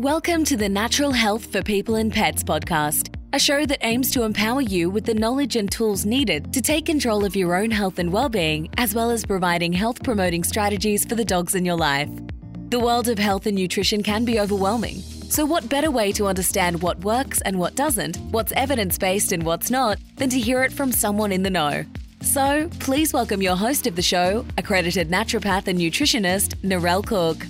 Welcome to the Natural Health for People and Pets podcast, a show that aims to empower you with the knowledge and tools needed to take control of your own health and well-being, as well as providing health-promoting strategies for the dogs in your life. The world of health and nutrition can be overwhelming. So, what better way to understand what works and what doesn't, what's evidence based and what's not, than to hear it from someone in the know? So, please welcome your host of the show, accredited naturopath and nutritionist, Narelle Cook.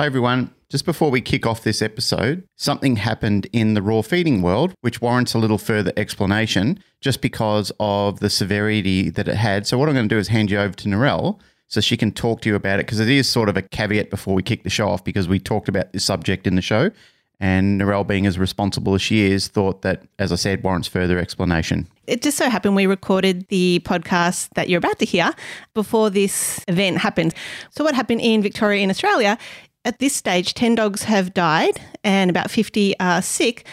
Hi, everyone. Just before we kick off this episode, something happened in the raw feeding world, which warrants a little further explanation just because of the severity that it had. So, what I'm going to do is hand you over to Narelle so she can talk to you about it because it is sort of a caveat before we kick the show off because we talked about this subject in the show. And Narelle, being as responsible as she is, thought that, as I said, warrants further explanation. It just so happened we recorded the podcast that you're about to hear before this event happened. So, what happened in Victoria, in Australia, at this stage, 10 dogs have died and about 50 are sick.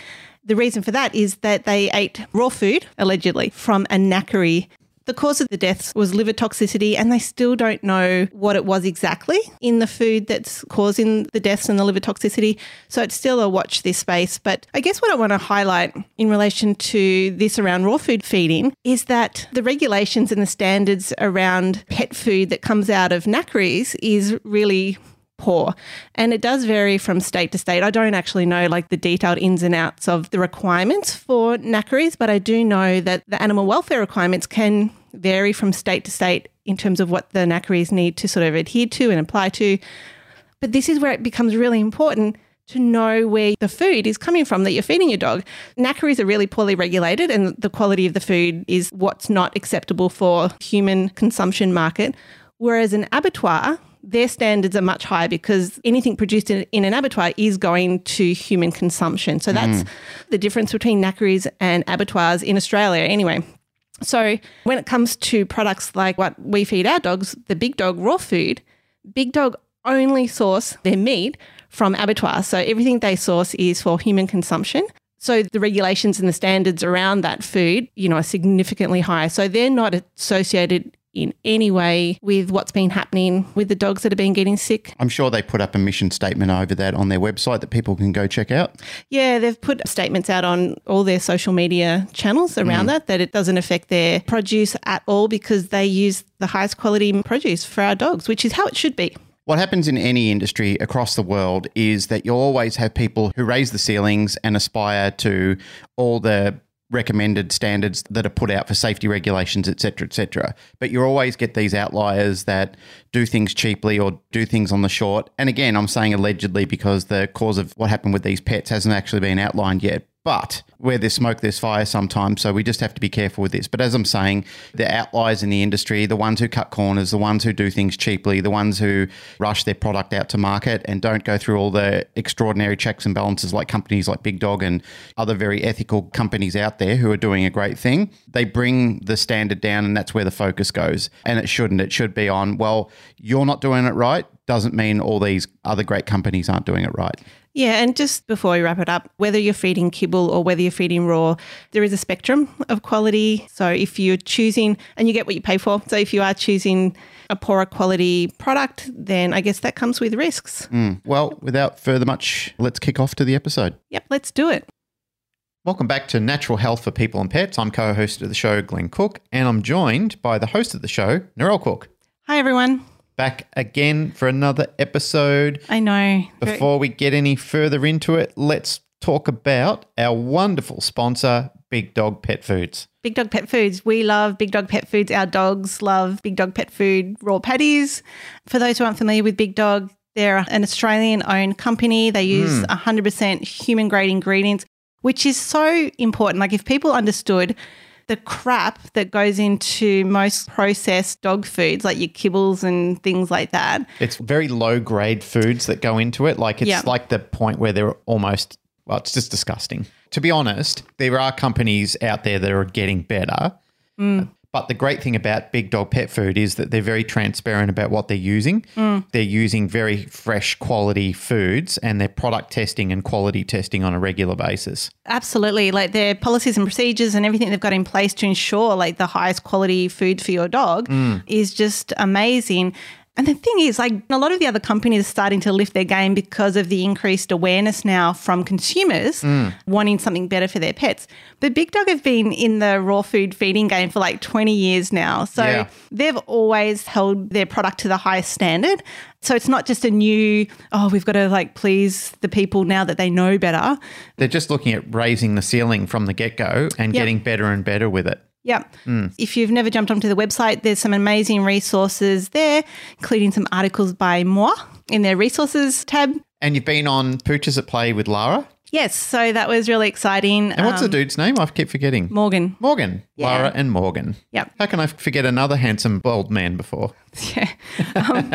The reason for that is that they ate raw food, allegedly, from a knackery. The cause of the deaths was liver toxicity, and they still don't know what it was exactly in the food that's causing the deaths and the liver toxicity. So it's still a watch this space. But I guess what I want to highlight in relation to this around raw food feeding is that the regulations and the standards around pet food that comes out of knackeries is really poor. And it does vary from state to state. I don't actually know like the detailed ins and outs of the requirements for knackeries, but I do know that the animal welfare requirements can vary from state to state in terms of what the knackeries need to sort of adhere to and apply to. But this is where it becomes really important to know where the food is coming from that you're feeding your dog. Knackeries are really poorly regulated and the quality of the food is what's not acceptable for human consumption market. Whereas an abattoir their standards are much higher because anything produced in, in, an abattoir is going to human consumption. So that's mm. the difference between knackeries and abattoirs in Australia, anyway. So when it comes to products like what we feed our dogs, the big dog raw food, big dog only source their meat from abattoirs. So everything they source is for human consumption. So the regulations and the standards around that food, you know, are significantly higher. So they're not associated in any way with what's been happening with the dogs that have been getting sick. I'm sure they put up a mission statement over that on their website that people can go check out. Yeah, they've put statements out on all their social media channels around mm. that, that it doesn't affect their produce at all because they use the highest quality produce for our dogs, which is how it should be. What happens in any industry across the world is that you always have people who raise the ceilings and aspire to all the recommended standards that are put out for safety regulations, et cetera, et cetera. But you always get these outliers that do things cheaply or do things on the short. And again, I'm saying allegedly because the cause of what happened with these pets hasn't actually been outlined yet. But where there's smoke, there's fire sometimes. So we just have to be careful with this. But as I'm saying, the outliers in the industry, the ones who cut corners, the ones who do things cheaply, the ones who rush their product out to market and don't go through all the extraordinary checks and balances like companies like Big Dog and other very ethical companies out there who are doing a great thing, they bring the standard down and that's where the focus goes. And it shouldn't. It should be on, well, you're not doing it right doesn't mean all these other great companies aren't doing it right. Yeah, and just before we wrap it up, whether you're feeding kibble or whether you're feeding raw, there is a spectrum of quality. So if you're choosing, and you get what you pay for, so if you are choosing a poorer quality product, then I guess that comes with risks. Mm. Well, without further much, let's kick off to the episode. Yep, let's do it. Welcome back to Natural Health for People and Pets. I'm co host of the show, Glenn Cook, and I'm joined by the host of the show, Narelle Cook. Hi, everyone back again for another episode. I know. Before we get any further into it, let's talk about our wonderful sponsor, Big Dog Pet Foods. Big Dog Pet Foods. We love Big Dog Pet Foods. Our dogs love Big Dog Pet Food raw patties. For those who aren't familiar with Big Dog, they're an Australian owned company. They use mm. 100% human grade ingredients, which is so important. Like, if people understood the crap that goes into most processed dog foods, like your kibbles and things like that. It's very low grade foods that go into it. Like it's like the point where they're almost, well, it's just disgusting. To be honest, there are companies out there that are getting better. Mm. But the great thing about Big Dog Pet Food is that they're very transparent about what they're using. Mm. They're using very fresh quality foods and they're product testing and quality testing on a regular basis. Absolutely. Like their policies and procedures and everything they've got in place to ensure like the highest quality food for your dog mm. is just amazing. And the thing is, like a lot of the other companies are starting to lift their game because of the increased awareness now from consumers mm. wanting something better for their pets. But Big Dog have been in the raw food feeding game for like 20 years now. So Yeah. they've always held their product to the highest standard. So it's not just a new, oh, we've got to like please the people now that they know better. They're just looking at raising the ceiling from the get go and Yep. getting better and better with it. Yep. Hmm. If you've never jumped onto the website, there's some amazing resources there, including some articles by Moi in their resources tab. And you've been on Pooches at Play with Lara. Yes, so that was really exciting. And what's the Um, dude's name? I keep forgetting. Morgan. Morgan. Yeah. Lara and Morgan. Yep. How can I forget another handsome bald man before? Yeah. Um,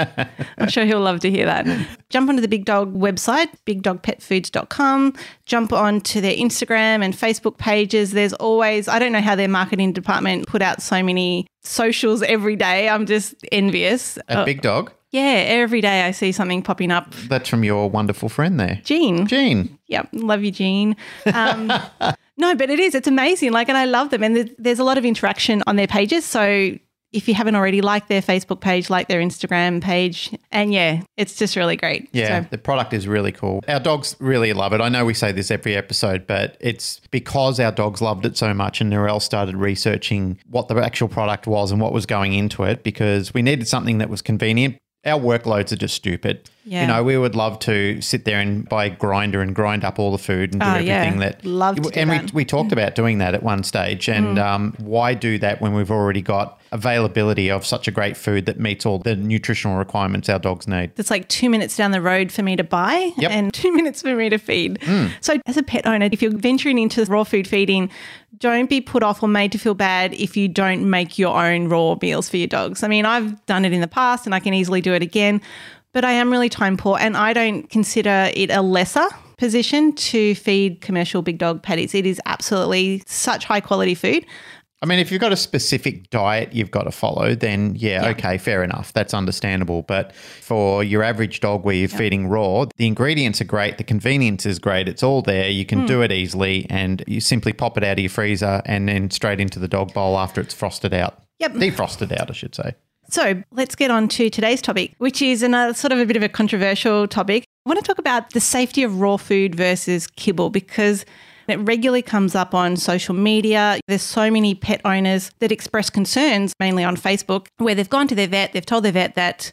I'm sure he'll love to hear that. Jump onto the Big Dog website, bigdogpetfoods.com. Jump onto their Instagram and Facebook pages. There's always, I don't know how their marketing department put out so many socials every day. I'm just envious. A Uh, big dog. Yeah, every day I see something popping up. That's from your wonderful friend there. Jean. Jean. Yep, love you, Jean. Um, no, but it is. It's amazing. Like, and I love them. And th- there's a lot of interaction on their pages. So if you haven't already liked their Facebook page, like their Instagram page. And yeah, it's just really great. Yeah, So, the product is really cool. Our dogs really love it. I know we say this every episode, but it's because our dogs loved it so much and Narelle started researching what the actual product was and what was going into it because we needed something that was convenient. Our workloads are just stupid. Yeah. You know, we would love to sit there and buy a grinder and grind up all the food and do Oh, yeah. everything that. Love to and that. Mm. we we talked about doing that at one stage. And um, why do that when we've already got availability of such a great food that meets all the nutritional requirements our dogs need? it's like two minutes down the road for me to buy Yep. And two minutes for me to feed. Mm. So, as a pet owner, if you're venturing into raw food feeding, don't be put off or made to feel bad if you don't make your own raw meals for your dogs. I mean, I've done it in the past and I can easily do it again, but I am really time poor and I don't consider it a lesser position to feed commercial big dog patties. It is absolutely such high quality food. I mean, if you've got a specific diet you've got to follow, then yeah, okay, fair enough. That's understandable. But for your average dog where you're feeding raw, the ingredients are great, the convenience is great, it's all there. You can hmm. do it easily, and you simply pop it out of your freezer and then straight into the dog bowl after it's frosted out. Yep. Defrosted out, I should say. So let's get on to today's topic, which is another sort of a bit of a controversial topic. I want to talk about the safety of raw food versus kibble because it regularly comes up on social media. There's so many pet owners that express concerns, mainly on Facebook, where they've gone to their vet, they've told their vet that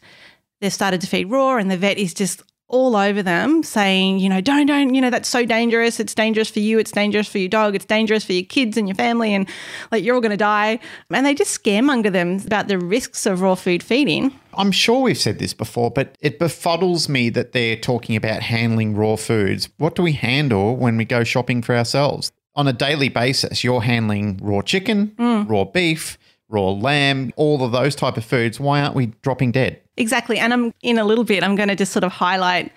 they've started to feed raw, and the vet is just all over them saying, you know, don't, don't, you know, that's so dangerous. It's dangerous for you. It's dangerous for your dog. It's dangerous for your kids and your family. And like, you're all going to die. And they just scaremonger them about the risks of raw food feeding. I'm sure we've said this before, but it befuddles me that they're talking about handling raw foods. What do we handle when we go shopping for ourselves? On a daily basis, you're handling raw chicken, mm. raw beef, raw lamb, all of those type of foods. Why aren't we dropping dead? Exactly. And I'm in a little bit, I'm going to just sort of highlight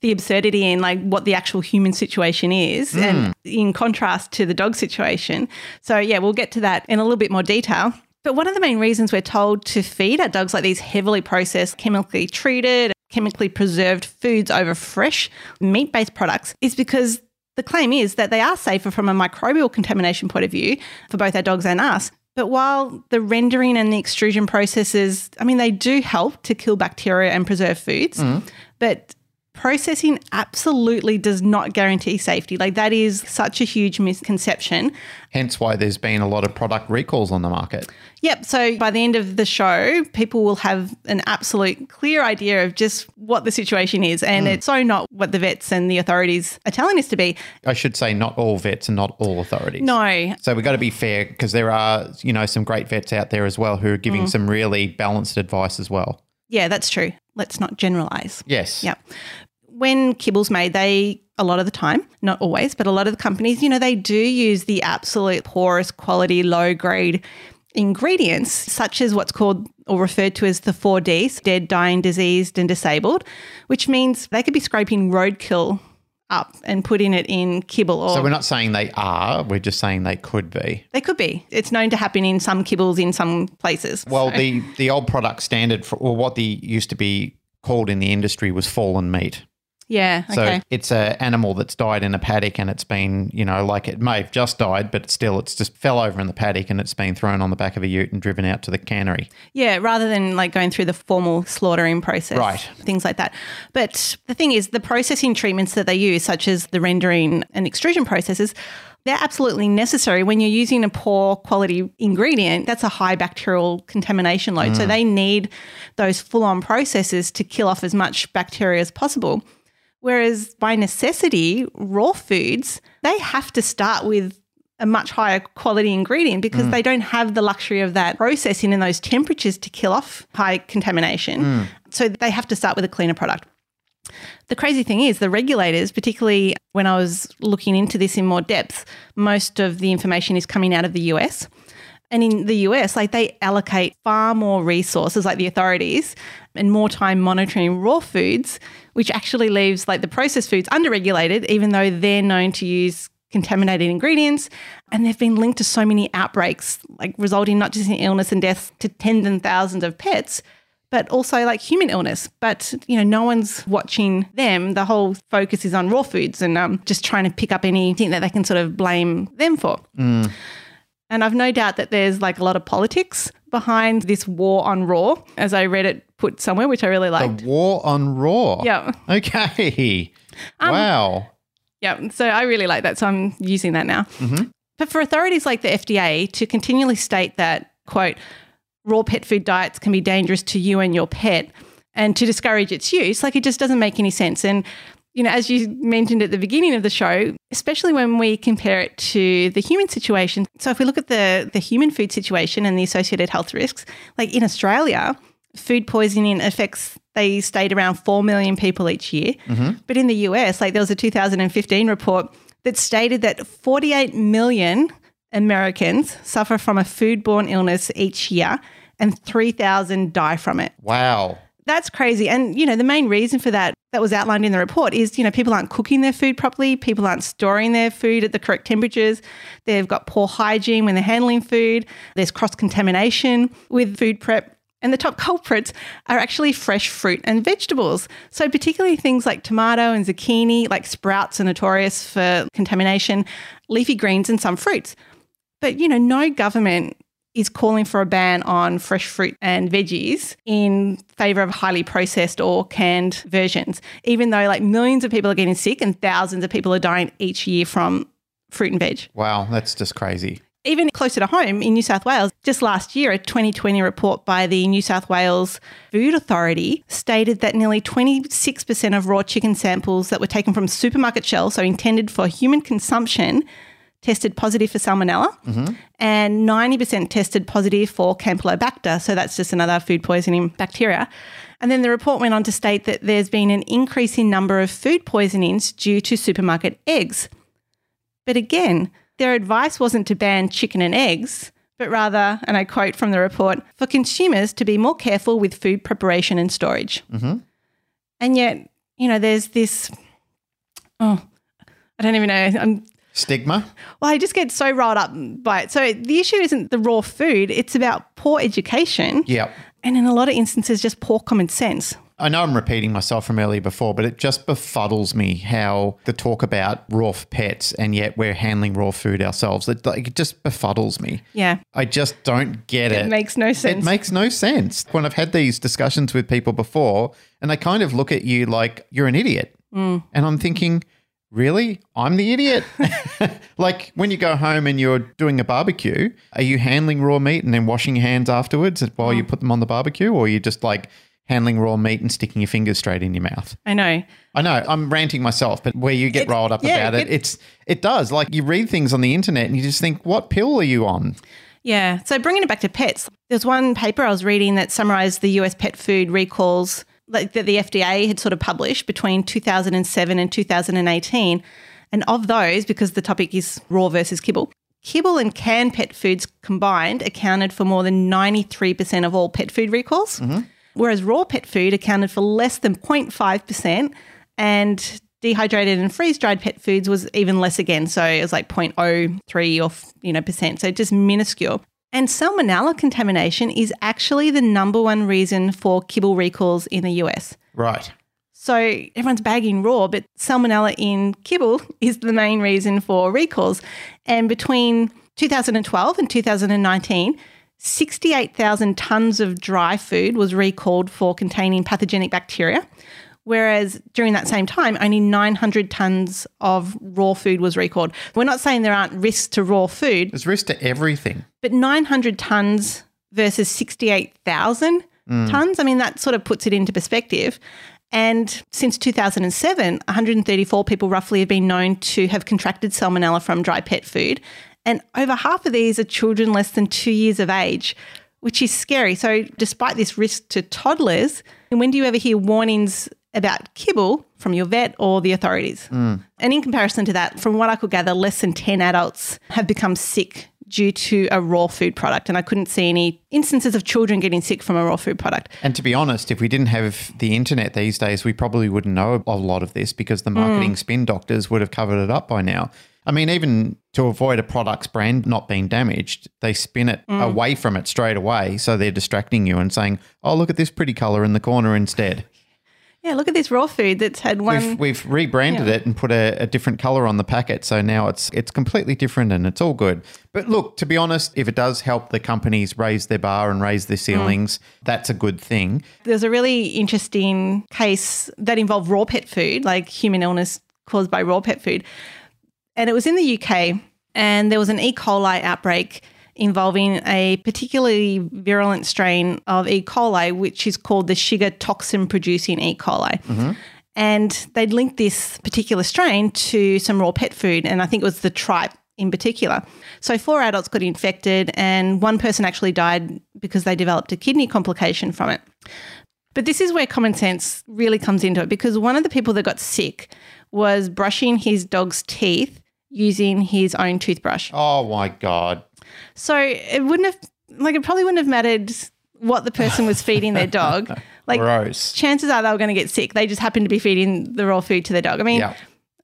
the absurdity in like what the actual human situation is and mm. in contrast to the dog situation. So yeah, we'll get to that in a little bit more detail. But one of the main reasons we're told to feed our dogs like these heavily processed, chemically treated, chemically preserved foods over fresh meat-based products is because the claim is that they are safer from a microbial contamination point of view for both our dogs and us. But while the rendering and the extrusion processes, I mean, they do help to kill bacteria and preserve foods, mm-hmm. but processing absolutely does not guarantee safety. Like, that is such a huge misconception. Hence why there's been a lot of product recalls on the market. Yep. So by the end of the show, people will have an absolute clear idea of just what the situation is. And hmm. it's so not what the vets and the authorities are telling us to be. I should say not all vets and not all authorities. No. So we've got to be fair because there are, you know, some great vets out there as well who are giving hmm. some really balanced advice as well. Yeah, that's true. Let's not generalize. Yes. Yeah. When kibble's made, they a lot of the time, not always, but a lot of the companies, you know, they do use the absolute poorest quality, low grade ingredients, such as what's called or referred to as the four Ds dead, dying, diseased, and disabled, which means they could be scraping roadkill up and putting it in kibble or So we're not saying they are, we're just saying they could be. they could be. It's known to happen in some kibbles in some places. Well, So- the the old product standard for or what the used to be called in the industry was fallen meat. Yeah. So Okay. it's an animal that's died in a paddock and it's been, you know, like it may have just died, but still it's just fell over in the paddock and it's been thrown on the back of a ute and driven out to the cannery. Yeah, rather than like going through the formal slaughtering process. Right. Things like that. But the thing is, the processing treatments that they use, such as the rendering and extrusion processes, they're absolutely necessary when you're using a poor quality ingredient. That's a high bacterial contamination load. So mm. they need those full on processes to kill off as much bacteria as possible. Whereas by necessity, raw foods, they have to start with a much higher quality ingredient because mm. they don't have the luxury of that processing and those temperatures to kill off high contamination. Mm. So they have to start with a cleaner product. The crazy thing is, the regulators, particularly when I was looking into this in more depth, most of the information is coming out of the US. And in the US, like they allocate far more resources, like the authorities, and more time monitoring raw foods, which actually leaves like the processed foods underregulated, even though they're known to use contaminated ingredients. And they've been linked to so many outbreaks, like resulting not just in illness and death to tens and thousands of pets, but also like human illness. But you know, no one's watching them. The whole focus is on raw foods and um, just trying to pick up anything that they can sort of blame them for. And I've no doubt that there's like a lot of politics behind this war on raw, as I read it put somewhere, which I really liked. The war on raw. Yeah. Okay. Um, wow. Yeah. So I really like that. So I'm using that now. But for authorities like the FDA to continually state that, quote, raw pet food diets can be dangerous to you and your pet and to discourage its use, like it just doesn't make any sense. And, you know, as you mentioned at the beginning of the show, especially when we compare it to the human situation. So if we look at the, the human food situation and the associated health risks, like in Australia, food poisoning affects they stayed around 4 million people each year. Mm-hmm. But in the US, like there was a 2015 report that stated that 48 million Americans suffer from a foodborne illness each year and 3,000 die from it. Wow. That's crazy. And, you know, the main reason for that that was outlined in the report is, you know, people aren't cooking their food properly, people aren't storing their food at the correct temperatures, they've got poor hygiene when they're handling food, there's cross contamination with food prep. And the top culprits are actually fresh fruit and vegetables. So, particularly things like tomato and zucchini, like sprouts are notorious for contamination, leafy greens, and some fruits. But, you know, no government is calling for a ban on fresh fruit and veggies in favor of highly processed or canned versions, even though like millions of people are getting sick and thousands of people are dying each year from fruit and veg. Wow. That's just crazy. Even closer to home in New South Wales, just last year, a 2020 report by the New South Wales Food Authority stated that nearly 26% of raw chicken samples that were taken from supermarket shelves, so intended for human consumption, tested positive for salmonella, mm-hmm. and 90% tested positive for Campylobacter. So that's just another food poisoning bacteria. And then the report went on to state that there's been an increase in number of food poisonings due to supermarket eggs. But again, their advice wasn't to ban chicken and eggs, but rather, and I quote from the report, for consumers to be more careful with food preparation and storage. Mm-hmm. And yet, you know, there's this, oh, I don't even know. I'm Stigma. well, I just get so riled up by it. So the issue isn't the raw food, it's about poor education Yep. and in a lot of instances, just poor common sense. I know I'm repeating myself from earlier before, but it just befuddles me how the talk about raw pets and yet we're handling raw food ourselves. It, like, it just befuddles me. Yeah. I just don't get it. It makes no sense. It makes no sense. When I've had these discussions with people before, and they kind of look at you like you're an idiot. Mm. And I'm thinking, really? I'm the idiot? like when you go home and you're doing a barbecue, are you handling raw meat and then washing your hands afterwards while Mm. you put them on the barbecue? Or are you just like handling raw meat and sticking your fingers straight in your mouth? I know. I know I'm ranting myself, but where you get It's- riled up yeah, about it, it- it's it does. Like you read things on the internet and you just think, what pill are you on? Yeah. So bringing it back to pets, there's one paper I was reading that summarized the US pet food recalls like that the FDA had sort of published between 2007 and 2018. And of those, because the topic is raw versus kibble, kibble and canned pet foods combined accounted for more than 93% of all pet food recalls, mm-hmm. Whereas raw pet food accounted for less than 0.5%. And dehydrated and freeze dried pet foods was even less again. So it was like 0.03 or you know percent. So just minuscule. And salmonella contamination is actually the number one reason for kibble recalls in the US. Right. So everyone's bagging raw, but salmonella in kibble is the main reason for recalls. And between 2012 and 2019, 68,000 tonnes of dry food was recalled for containing pathogenic bacteria, whereas during that same time, only 900 tonnes of raw food was recalled. We're not saying there aren't risks to raw food, There's risk to everything. but 900 tonnes versus 68,000 mm. tonnes, I mean, that sort of puts it into perspective. And since 2007, 134 people roughly have been known to have contracted salmonella from dry pet food. And over half of these are children less than two years of age, which is scary. So, despite this risk to toddlers, when do you ever hear warnings about kibble from your vet or the authorities? Hmm. And in comparison to that, from what I could gather, less than 10 adults have become sick due to a raw food product. And I couldn't see any instances of children getting sick from a raw food product. And to be honest, if we didn't have the internet these days, we probably wouldn't know a lot of this because the marketing hmm. spin doctors would have covered it up by now. I mean, even to avoid a product's brand not being damaged, they spin it mm. away from it straight away. So they're distracting you and saying, oh, look at this pretty color in the corner instead. Yeah, look at this raw food that's had one. We've, we've rebranded it and put a, a different color on the packet. So now it's it's completely different and it's all good. But look, to be honest, if it does help the companies raise their bar and raise their mm. ceilings, that's a good thing. There's a really interesting case that involved raw pet food, like human illness caused by raw pet food. And it was in the UK, and there was an E. coli outbreak involving a particularly virulent strain of E. coli, which is called the Shiga toxin producing E. coli. Mm-hmm. And they'd linked this particular strain to some raw pet food, and I think it was the tripe in particular. So, four adults got infected, and one person actually died because they developed a kidney complication from it. But this is where common sense really comes into it because one of the people that got sick was brushing his dog's teeth using his own toothbrush. Oh my God. So it wouldn't have, like, it probably wouldn't have mattered what the person was feeding their dog. Like, Gross. chances are they were going to get sick. They just happened to be feeding the raw food to their dog. I mean, Yeah.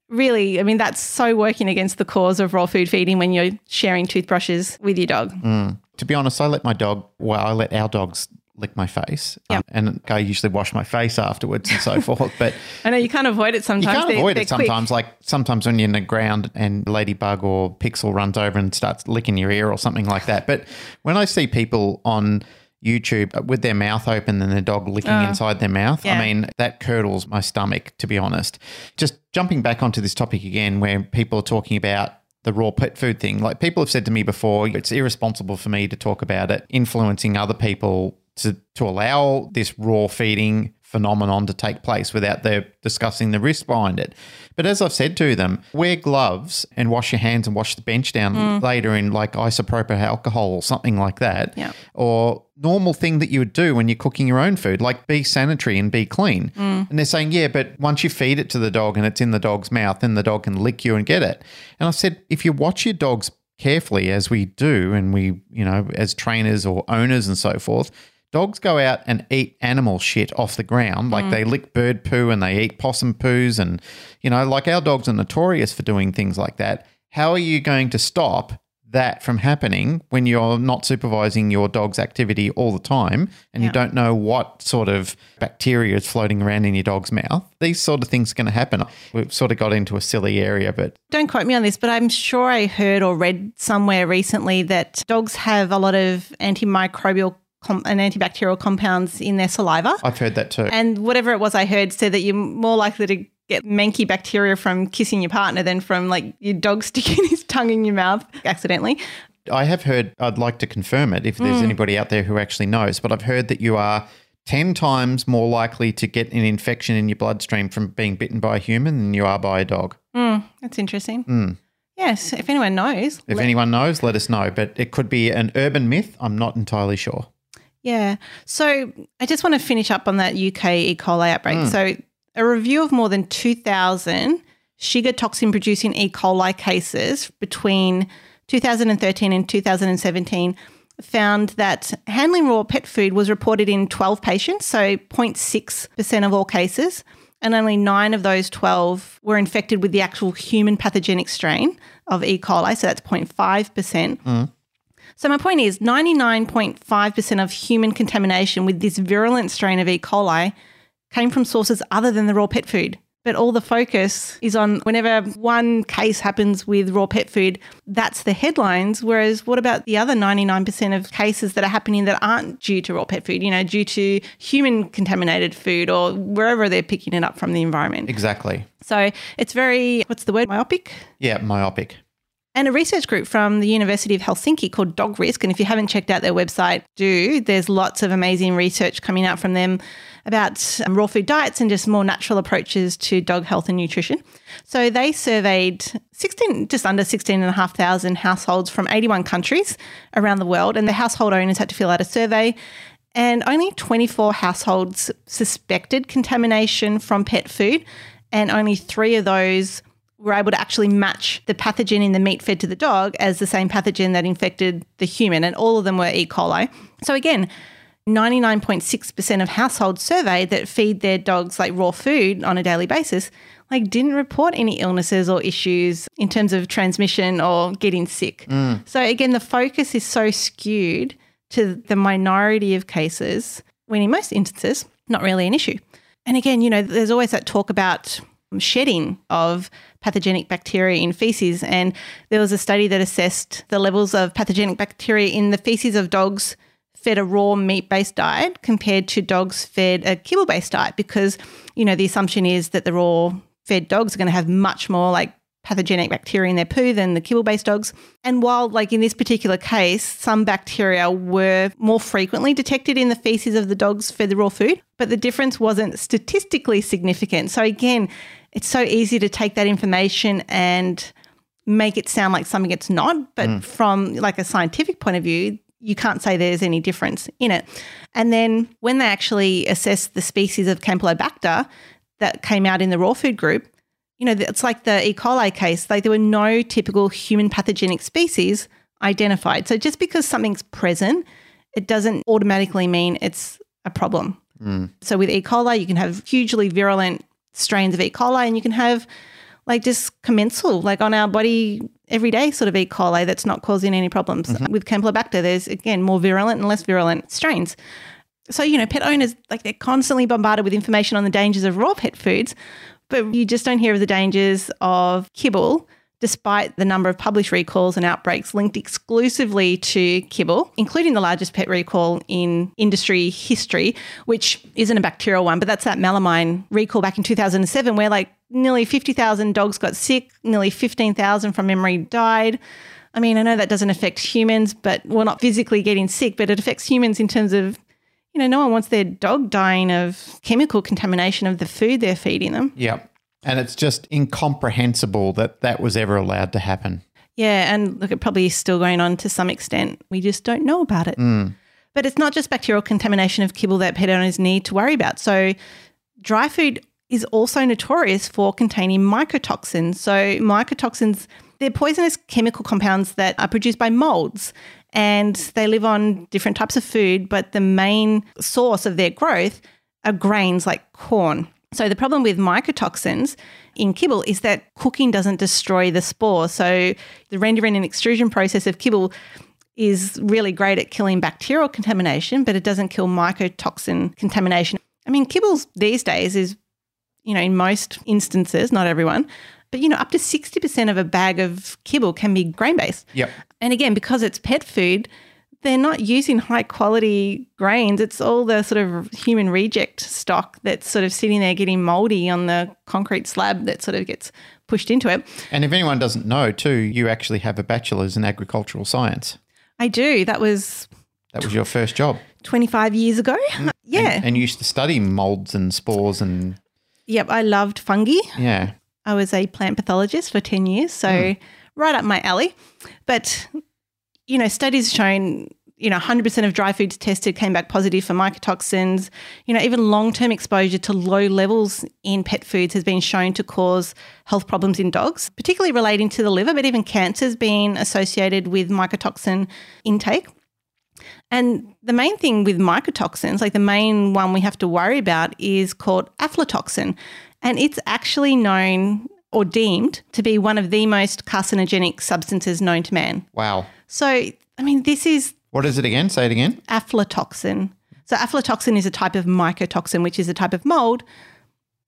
really, I mean, that's so working against the cause of raw food feeding when you're sharing toothbrushes with your dog. Mm. To be honest, I let my dog, well, I let our dogs lick my face. Um, and I usually wash my face afterwards and so forth. But I know you can't avoid it sometimes. you can't They're- avoid it quick. sometimes. Like sometimes when you're in the ground and Ladybug or Pixel runs over and starts licking your ear or something like that. But when I see people on YouTube with their mouth open and their dog licking inside their mouth, yeah. I mean, that curdles my stomach, to be honest. Just jumping back onto this topic again, where people are talking about the raw pet food thing. Like people have said to me before, it's irresponsible for me to talk about it, influencing other people to, to allow this raw feeding phenomenon to take place without their discussing the risk behind it. But as I've said to them, wear gloves and wash your hands and wash the bench down mm. later in like isopropyl alcohol or something like that. Yeah. Or normal thing that you would do when you're cooking your own food, like be sanitary and be clean. Mm. And they're saying, yeah, but once you feed it to the dog and it's in the dog's mouth, then the dog can lick you and get it. And I said, if you watch your dogs carefully as we do, and we, you know, as trainers or owners and so forth, dogs go out and eat animal shit off the ground. Like mm. they lick bird poo and they eat possum poos. And, you know, like our dogs are notorious for doing things like that. How are you going to stop that from happening when you're not supervising your dog's activity all the time and you don't know what sort of bacteria is floating around in your dog's mouth? These sort of things are going to happen. We've sort of got into a silly area, but Don't quote me on this, but I'm sure I heard or read somewhere recently that dogs have a lot of antimicrobial com- and antibacterial compounds in their saliva. I've heard that too. And whatever it was I heard said that you're more likely to get manky bacteria from kissing your partner than from like your dog sticking his tongue in your mouth accidentally. I have heard, I'd like to confirm it if there's mm. anybody out there who actually knows, but I've heard that you are 10 times more likely to get an infection in your bloodstream from being bitten by a human than you are by a dog. Mm, that's interesting. Hmm. Yes, if anyone knows. If let- anyone knows, let us know. But it could be an urban myth. I'm not entirely sure. Yeah. So I just want to finish up on that UK E. coli outbreak. Mm. So a review of more than 2,000 Shiga toxin producing E. coli cases between 2013 and 2017 found that handling raw pet food was reported in 12 patients, so 0.6% of all cases. And only nine of those 12 were infected with the actual human pathogenic strain of E. coli, so that's 0.5%. So my point is 99.5% of human contamination with this virulent strain of E. coli came from sources other than the raw pet food. But all the focus is on whenever one case happens with raw pet food, that's the headlines. Whereas, what about the other 99% of cases that are happening that aren't due to raw pet food, you know, due to human contaminated food or wherever they're picking it up from the environment? Exactly. So it's very, what's the word, myopic? Yeah, myopic. And a research group from the University of Helsinki called Dog Risk. And if you haven't checked out their website, do. There's lots of amazing research coming out from them about um, raw food diets and just more natural approaches to dog health and nutrition. So they surveyed 16, just under 16,500 households from 81 countries around the world, and the household owners had to fill out a survey. And only 24 households suspected contamination from pet food, and only three of those were able to actually match the pathogen in the meat fed to the dog as the same pathogen that infected the human, and all of them were E. coli. So, again, 99.6% of households surveyed that feed their dogs like raw food on a daily basis like didn't report any illnesses or issues in terms of transmission or getting sick. Mm. So again the focus is so skewed to the minority of cases when in most instances not really an issue. And again, you know, there's always that talk about shedding of pathogenic bacteria in feces. And there was a study that assessed the levels of pathogenic bacteria in the feces of dogs fed a raw meat based diet compared to dogs fed a kibble based diet because, you know, the assumption is that the raw fed dogs are going to have much more like pathogenic bacteria in their poo than the kibble based dogs. And while, like in this particular case, some bacteria were more frequently detected in the feces of the dogs fed the raw food, but the difference wasn't statistically significant. So, again, it's so easy to take that information and make it sound like something it's not. But mm. from like a scientific point of view, you can't say there's any difference in it. And then when they actually assessed the species of Campylobacter that came out in the raw food group, you know, it's like the E. coli case, like there were no typical human pathogenic species identified. So just because something's present, it doesn't automatically mean it's a problem. Mm. So with E. coli, you can have hugely virulent strains of E. coli and you can have like just commensal, like on our body every day sort of E. coli that's not causing any problems. Mm-hmm. With Campylobacter, there's again more virulent and less virulent strains. So, you know, pet owners, like they're constantly bombarded with information on the dangers of raw pet foods, but you just don't hear of the dangers of kibble, despite the number of published recalls and outbreaks linked exclusively to kibble, including the largest pet recall in industry history, which isn't a bacterial one, but that's that melamine recall back in 2007, where like nearly 50,000 dogs got sick, nearly 15,000 from memory died. I mean, I know that doesn't affect humans, but we're not physically getting sick, but it affects humans in terms of, you know, no one wants their dog dying of chemical contamination of the food they're feeding them. Yeah. And it's just incomprehensible that that was ever allowed to happen. Yeah, and look, it probably is still going on to some extent. We just don't know about it. Mm. But it's not just bacterial contamination of kibble that pet owners need to worry about. So, dry food is also notorious for containing mycotoxins. So, mycotoxins, they're poisonous chemical compounds that are produced by molds and they live on different types of food, but the main source of their growth are grains like corn. So the problem with mycotoxins in kibble is that cooking doesn't destroy the spore. So the rendering and extrusion process of kibble is really great at killing bacterial contamination, but it doesn't kill mycotoxin contamination. I mean, kibbles these days is, you know, in most instances, not everyone, but you know, up to 60% of a bag of kibble can be grain based. Yep. And again, because it's pet food, they're not using high quality grains. It's all the sort of human reject stock that's sort of sitting there getting moldy on the concrete slab that sort of gets pushed into it. And if anyone doesn't know, too, you actually have a bachelor's in agricultural science. I do. That was That was your first job. 25 years ago. Mm. Yeah. And, and you used to study molds and spores and yep. I loved fungi. yeah. I was a plant pathologist for 10 years, so hmm. Right up my alley. But, you know, studies shown, you know, 100% of dry foods tested came back positive for mycotoxins. You know, even long term exposure to low levels in pet foods has been shown to cause health problems in dogs, particularly relating to the liver, but even cancers being associated with mycotoxin intake. And the main thing with mycotoxins, like the main one we have to worry about, is called aflatoxin. And it's actually known or deemed to be one of the most carcinogenic substances known to man. Wow. So, I mean, this is What is it again? Say it again. aflatoxin. So aflatoxin is a type of mycotoxin, which is a type of mold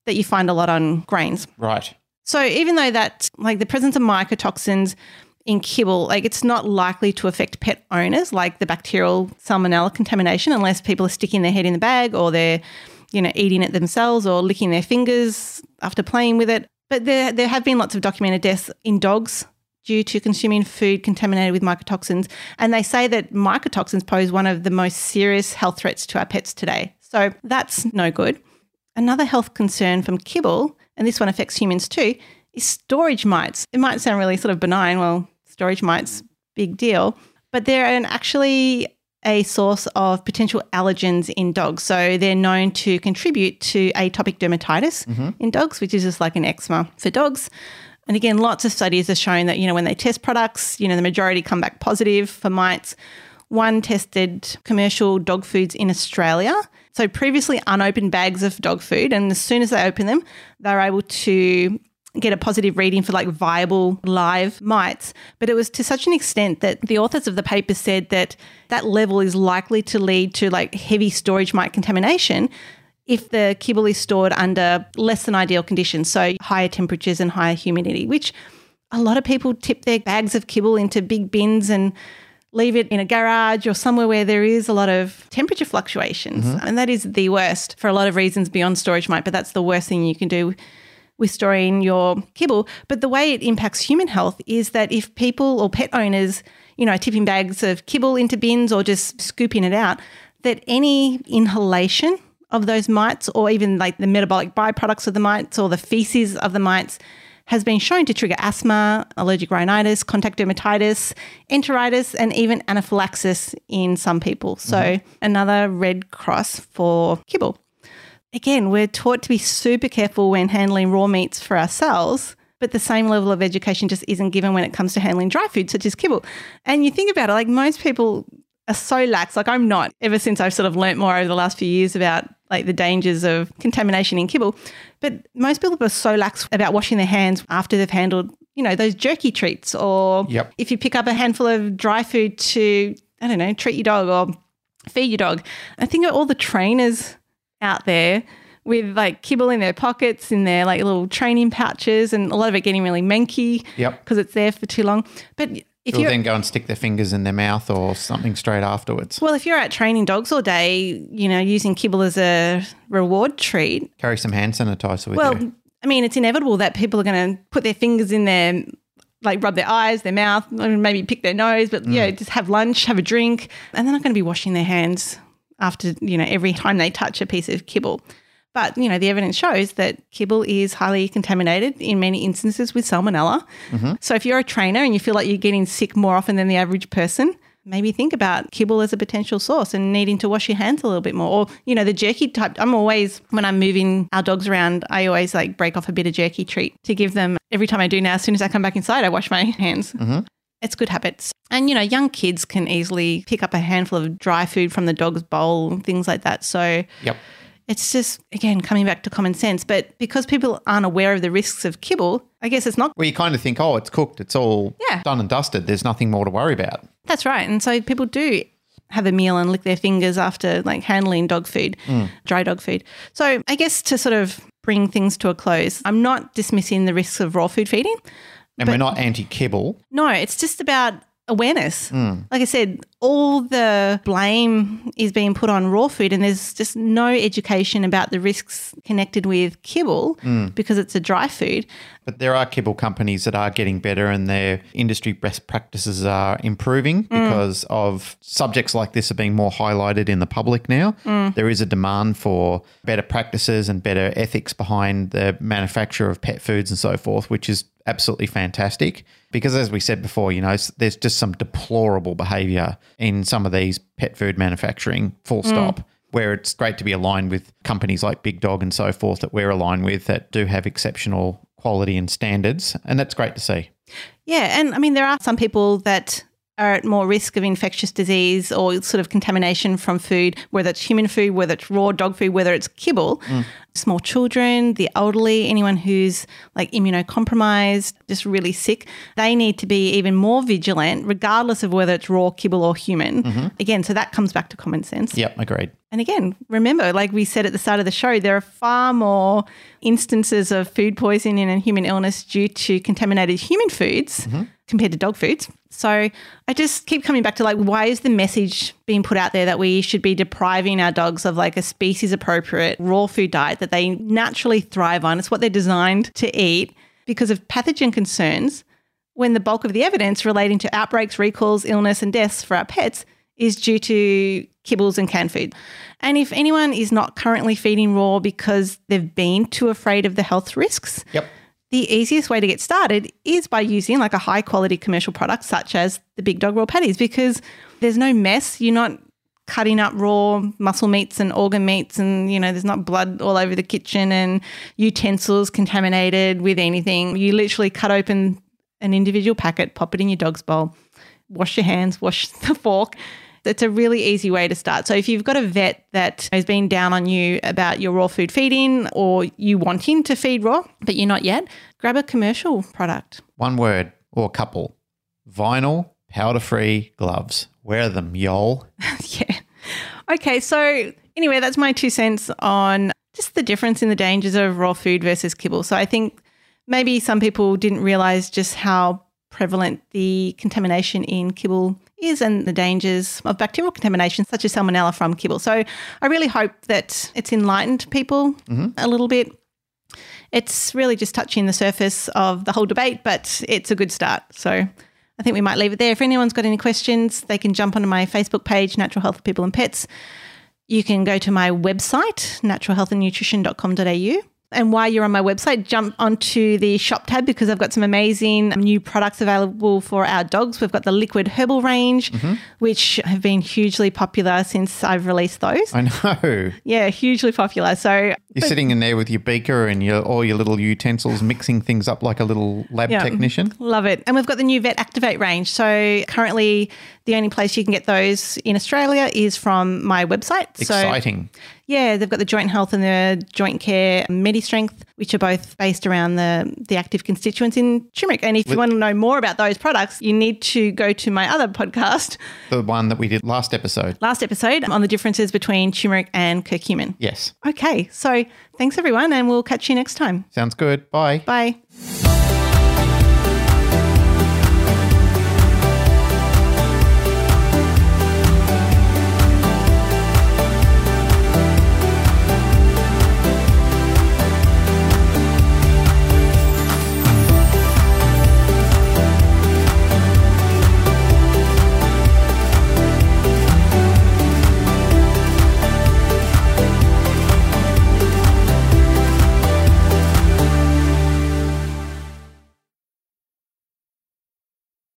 that you find a lot on grains. Right. So even though that like the presence of mycotoxins in kibble, like it's not likely to affect pet owners like the bacterial salmonella contamination unless people are sticking their head in the bag or they're, you know, eating it themselves or licking their fingers after playing with it. But there there have been lots of documented deaths in dogs due to consuming food contaminated with mycotoxins. And they say that mycotoxins pose one of the most serious health threats to our pets today. So that's no good. Another health concern from kibble, and this one affects humans too, is storage mites. It might sound really sort of benign. Well, storage mites, big deal. But they're an actually a source of potential allergens in dogs. So they're known to contribute to atopic dermatitis mm-hmm. in dogs, which is just like an eczema for dogs. And again, lots of studies have shown that, you know, when they test products, you know, the majority come back positive for mites. One tested commercial dog foods in Australia. So previously unopened bags of dog food. And as soon as they open them, they're able to get a positive reading for like viable live mites. But it was to such an extent that the authors of the paper said that that level is likely to lead to like heavy storage mite contamination if the kibble is stored under less than ideal conditions, so higher temperatures and higher humidity, which a lot of people tip their bags of kibble into big bins and leave it in a garage or somewhere where there is a lot of temperature fluctuations. Mm-hmm. And that is the worst for a lot of reasons beyond storage mite, but that's the worst thing you can do with storing your kibble. But the way it impacts human health is that if people or pet owners, you know, tipping bags of kibble into bins or just scooping it out, that any inhalation of those mites or even like the metabolic byproducts of the mites or the feces of the mites has been shown to trigger asthma, allergic rhinitis, contact dermatitis, enteritis, and even anaphylaxis in some people. So, mm-hmm. another red cross for kibble. Again, we're taught to be super careful when handling raw meats for ourselves, but the same level of education just isn't given when it comes to handling dry food, such as kibble. And you think about it, like most people are so lax. Like I'm not. Ever since I've sort of learnt more over the last few years about like the dangers of contamination in kibble, but most people are so lax about washing their hands after they've handled, you know, those jerky treats, or Yep. if you pick up a handful of dry food to, I don't know, treat your dog or feed your dog. I think of all the trainers out there with like kibble in their pockets, in their like little training pouches, and a lot of it getting really manky Yep. because it's there for too long. But if They'll you're then go and stick their fingers in their mouth or something straight afterwards. well, if you're out training dogs all day, you know, using kibble as a reward treat, Carry some hand sanitizer with well, you. I mean, it's inevitable that people are going to put their fingers in their, like, rub their eyes, their mouth, and maybe pick their nose, but mm. yeah, just have lunch, have a drink, and they're not going to be washing their hands after, you know, every time they touch a piece of kibble. But, you know, the evidence shows that kibble is highly contaminated in many instances with salmonella. Mm-hmm. So if you're a trainer and you feel like you're getting sick more often than the average person, maybe think about kibble as a potential source and needing to wash your hands a little bit more. Or, you know, the jerky type, I'm always, when I'm moving our dogs around, I always like break off a bit of jerky treat to give them. Every time I do now, as soon as I come back inside, I wash my hands. Mm-hmm. It's good habits. And, you know, young kids can easily pick up a handful of dry food from the dog's bowl, and things like that. So, Yep. it's just, again, coming back to common sense. But because people aren't aware of the risks of kibble, I guess it's not. Well, you kind of think, oh, it's cooked. It's all Yeah. done and dusted. There's nothing more to worry about. That's right. And so people do have a meal and lick their fingers after like handling dog food, mm. dry dog food. So I guess to sort of bring things to a close, I'm not dismissing the risks of raw food feeding. And we're not anti kibble. No, it's just about awareness. Hmm. Like I said, all the blame is being put on raw food, and there's just no education about the risks connected with kibble hmm. because it's a dry food. But there are kibble companies that are getting better and their industry best practices are improving hmm. because of subjects like this are being more highlighted in the public now. There is a demand for better practices and better ethics behind the manufacture of pet foods and so forth, which is absolutely fantastic. Because as we said before, you know, there's just some deplorable behavior in some of these pet food manufacturing, full mm. stop where it's great to be aligned with companies like Big Dog and so forth that we're aligned with that do have exceptional quality and standards. And that's great to see. Yeah, and I mean there are some people that are at more risk of infectious disease or sort of contamination from food, whether it's human food, whether it's raw dog food, whether it's kibble. Mm. Small children, the elderly, anyone who's like immunocompromised, just really sick, they need to be even more vigilant, regardless of whether it's raw kibble or human. Mm-hmm. Again, so that comes back to common sense. Yep, agreed. And again, remember, like we said at the start of the show, there are far more instances of food poisoning and human illness due to contaminated human foods mm-hmm. compared to dog foods. So I just keep coming back to like, why is the message being put out there that we should be depriving our dogs of like a species appropriate raw food diet that they naturally thrive on? It's what they're designed to eat because of pathogen concerns when the bulk of the evidence relating to outbreaks, recalls, illness, and deaths for our pets is due to kibbles and canned food. And if anyone is not currently feeding raw because they've been too afraid of the health risks, Yep. the easiest way to get started is by using like a high quality commercial product such as the Big Dog Raw Patties because there's no mess. You're not cutting up raw muscle meats and organ meats and you know there's not blood all over the kitchen and utensils contaminated with anything. You literally cut open an individual packet, pop it in your dog's bowl, wash your hands, wash the fork. It's a really easy way to start. So if you've got a vet that has been down on you about your raw food feeding or you wanting to feed raw, but you're not yet, grab a commercial product. One word or a couple. Vinyl powder free gloves. Wear them, y'all. yeah. Okay, so anyway, that's my two cents on just the difference in the dangers of raw food versus kibble. So I think maybe some people didn't realize just how prevalent the contamination in kibble is and the dangers of bacterial contamination, such as salmonella from kibble. So I really hope that it's enlightened people mm-hmm. a little bit. It's really just touching the surface of the whole debate, but it's a good start. So I think we might leave it there. If anyone's got any questions, they can jump onto my Facebook page, Natural Health for People and Pets. You can go to my website, naturalhealthandnutrition.com.au. And while you're on my website, jump onto the shop tab because I've got some amazing new products available for our dogs. We've got the liquid herbal range, mm-hmm. which have been hugely popular since I've released those. I know. Yeah, hugely popular. So You're sitting in there with your beaker and your all your little utensils, mixing things up like a little lab Yeah. technician. Love it. And we've got the new Vet Activate range. So currently, the only place you can get those in Australia is from my website. So Exciting. yeah, they've got the joint health and the joint care Medi Strength, which are both based around the the active constituents in turmeric. And if you want to know more about those products, you need to go to my other podcast, the one that we did last episode. last episode, on the differences between turmeric and curcumin. Yes. Okay, so thanks everyone, and we'll catch you next time. Sounds good. Bye. Bye.